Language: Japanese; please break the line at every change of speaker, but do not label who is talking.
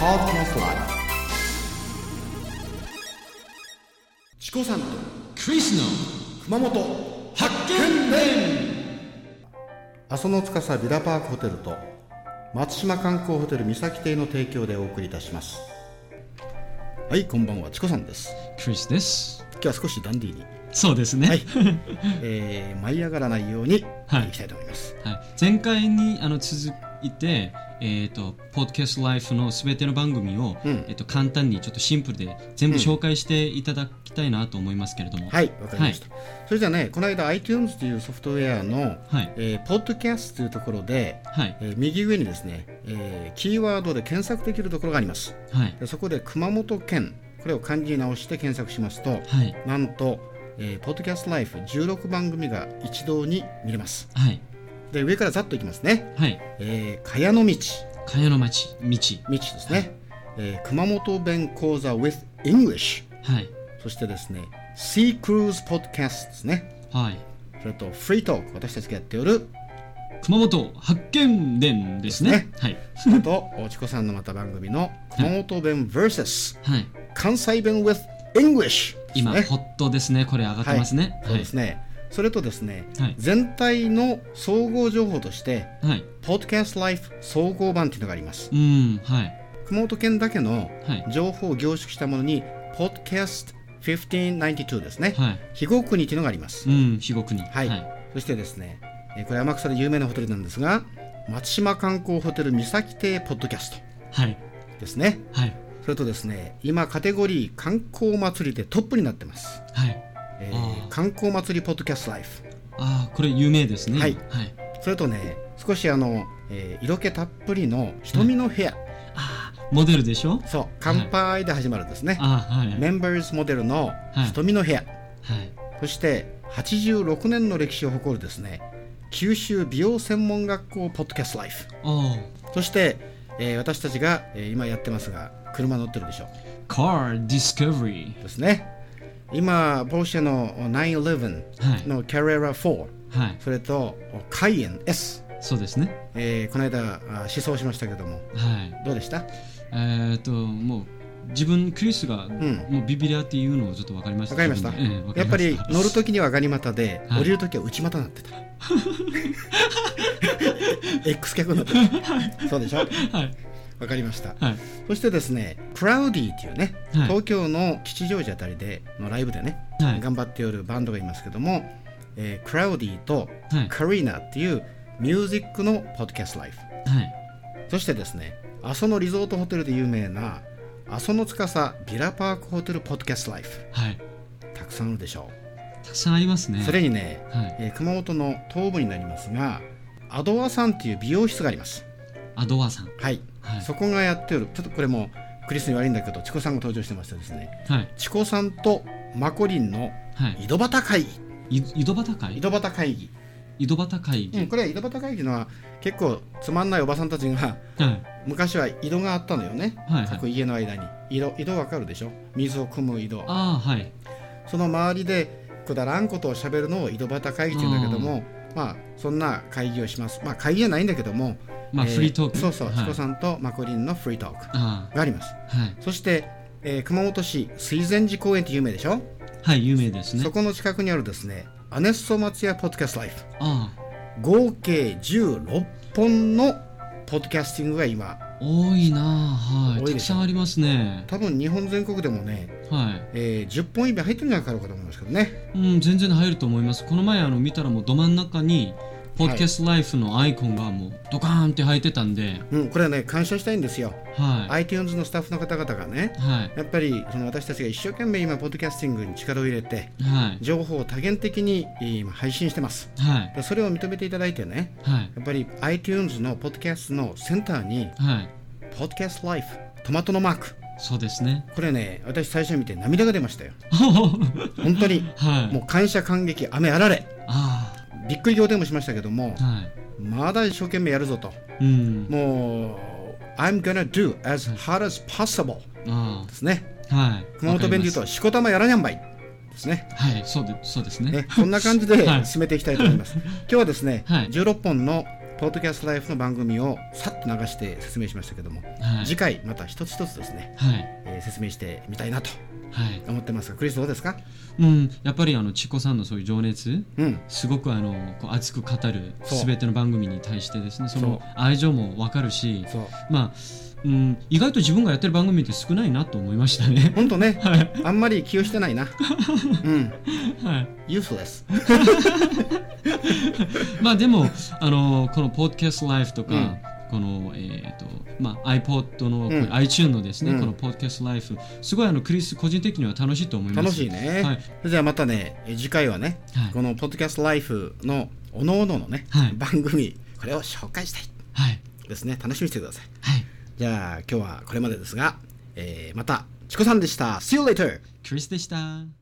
Podcast Live チコさんと
クリスの
熊本
発見伝。
阿蘇の司ビラパークホテルと松島観光ホテル三崎邸の提供でお送りいたします。はいこんばんは。チコさんです。
クリスです。
今日は少しダンディーに、
そうですね、
はい。えー、舞い上がらないように、
はい。
いきたいと思います。
はい。前回にあの続いてえっ、とポッドキャストライフのすべての番組を、
うん。
えっと簡単にちょっとシンプルで全部紹介していただきたいなと思いますけれども、
はいわかりました、それじゃあねこの間 iTunes というソフトウェアの、
はい。
えー、ポッドキャストというところで、
はい。
えー右上にですね、えーキーワードで検索できるところがあります。
はい。
でそこで熊本県これを漢字に直して検索しますと
はい。
なんと、えー、ポッドキャストライフ16番組が一堂に見れます。
はい
で上からざっといきますね、
はい。
えー、茅の道。
茅野町道。
道ですね、えー熊本弁講座 with English
はい。
そしてですね Sea Cruise Podcast ですね。
はい。
それとフリートーク私たちがやっておる。
熊本発見伝ですね。
です
はい。
それとおちこさんのまた番組の熊本弁 vs
はい。
関西弁 with English です
今、
ね
ホットですね。これ上がってますね。
そうですね、それとですね、
はい。
全体の総合情報として
はい、はい、
Podcast Life 総合版というのがあります。
うんはい。
熊本県だけの
はい。
情報を凝縮したものに Podcast 1592ですね、
はい。
肥後国というのがあります、
うん肥後国。
はい。
はい。
そしてですねえーこれ天草で有名なホテルなんですが松島観光ホテル三崎邸ポッドキャスト
はい。
ですね。
はい。
それとですね今カテゴリー観光祭りでトップになってます、
はい。
えー観光祭りポッドキャストライフ。
ああこれ有名ですね。
はい。
はい、
それとね少しあの、えー色気たっぷりの瞳の部屋、
ああモデルでしょ？
そう乾杯で始まるんですね、
ああはい。
メンバーズモデルの
はい。
瞳の部屋、
はい。
そして86年の歴史を誇るですね九州美容専門学校ポッドキャストライフ。そして、えー私たちが、えー今やってますが車乗ってるでしょ
Car Discovery
ですね今ポーシェの911
はい。
のキャレラ4
はい。
それとカイエン S、
そうですね。
えーこの間あ試走しましたけども。
はい。
どうでした？
えー、っともう自分クリスが、
ん。
もうビビリアっていうのをちょっと分かりました。
わかりました、やっぱり乗るときにはガニ股で、
はい。
降りるときは内股になって。た X 脚になってたそうでしょ？
はい
わかりました。
はい。
そしてですねクラウディっていうね、
はい。
東京の吉祥寺あたりでのライブでね、
はい。
頑張っておるバンドがいますけども、えークラウディと
はい。
カリーナっていうミュージックのポッドキャストライフ。
はい。
そしてですね阿蘇のリゾートホテルで有名な阿蘇の司ビラパークホテルポッドキャストライフ。
はい。
たくさんあるでしょ
たくさんありますね。
うそれにね、
はい。
えー熊本の東部になりますがアドワさんっていう美容室があります。
アドワさん。
はい、
はい。
そこがやっておる。ちょっとこれもクリスに悪いんだけどチコさんが登場してましてですね。
はい。
チコさんとマコリンの
はい。
井戸端会議。
い井戸端
井
会
戸端会議、
井戸端会議、
うん、これは井戸端会議のは結構つまんないおばさんたちが
はい。
昔は井戸があったのよね、
はいはい。
各家の間に。井戸井戸わかるでしょ？水を汲む井戸。
ああはい。
その周りでくだらんことをしゃべるのを井戸端会議って言うんだけどもまあそんな会議をします。まあ会議じゃないんだけども
まあ、
え
フリートーク。
そうそう、
はい。
チコさんとマコリンのフリートーク
あ
があります。
あはい。
そして、えー熊本市水前寺公園って有名でしょ、
はい有名ですね。
そこの近くにあるですねアネッソ松屋ポッドキャストライフ。
あ
合計16本のポッドキャスティングが今
あ多いなあ。はい。たくさんありますね。
多分日本全国でもね、
はい。
えー10本以上入ってるんじゃないかろうかと思いますけどね。
うん、全然入ると思います。この前あの見たらもうど真ん中に、ポッドキャストライフのアイコンがもうドカーンって入ってたんで、
うんこれはね感謝したいんですよ、
は
iTunes のスタッフの方々がね
い。はい。
やっぱりその私たちが一生懸命今ポッドキャスティングに力を入れて
はい。
情報を多元的にえー今配信してます
はい。
でそれを認めていただいてね
はい。
やっぱり iTunes のポッドキャストのセンターに
はい。
ポッドキャストライフトマトのマーク
そうですね。
これね私最初に見て涙が出ましたよ 本当に
はい。
もう感謝感激雨あられ
あ
びっくり仰天もしましたけども
あ。はい。
まだ一生懸命やるぞと
うん。
もう I'm gonna do as hard as possible
あ
ですね
あ。はい。
熊本弁で言うとしこたまやらにゃんばいですね。
はい。そうでそうですね。
ねこんな感じで
はい
進めていきたいと思います 今日はですね
はい
16本のポッドキャストライフの番組をさっと流して説明しましたけども、
はい
次回また一つ一つですね、
はい
えー説明してみたいなと
はい
思ってますがクリスどうですか？
うんやっぱりあのチコさんのそういう情熱
うん。
すごくあのこう熱く語るすべての番組に対してですねその愛情もわかるし
そう。
まあ、うん、意外と自分がやってる番組って少ないなと思いましたね。
本当ね、
はい。
あんまり起用してないな。うん。
はい、
ユースです
まあでもあのこのポッドキャストライフとか、
うん
この、えーとまあ、iPod の、
うん。
iTune のですね、
うん。
このポッドキャストライフすごいあのクリス個人的には楽しいと思います。
楽しいね、
はい。
じゃあまたねえ次回はね、
はい。
このポッドキャストライフのおのおののね、
はい。
番組これを紹介したい。
はい。
ですね。楽しみにしてください。
はい。
じゃあ今日はこれまでですが、えーまたチコさんでした。See you later!
クリスでした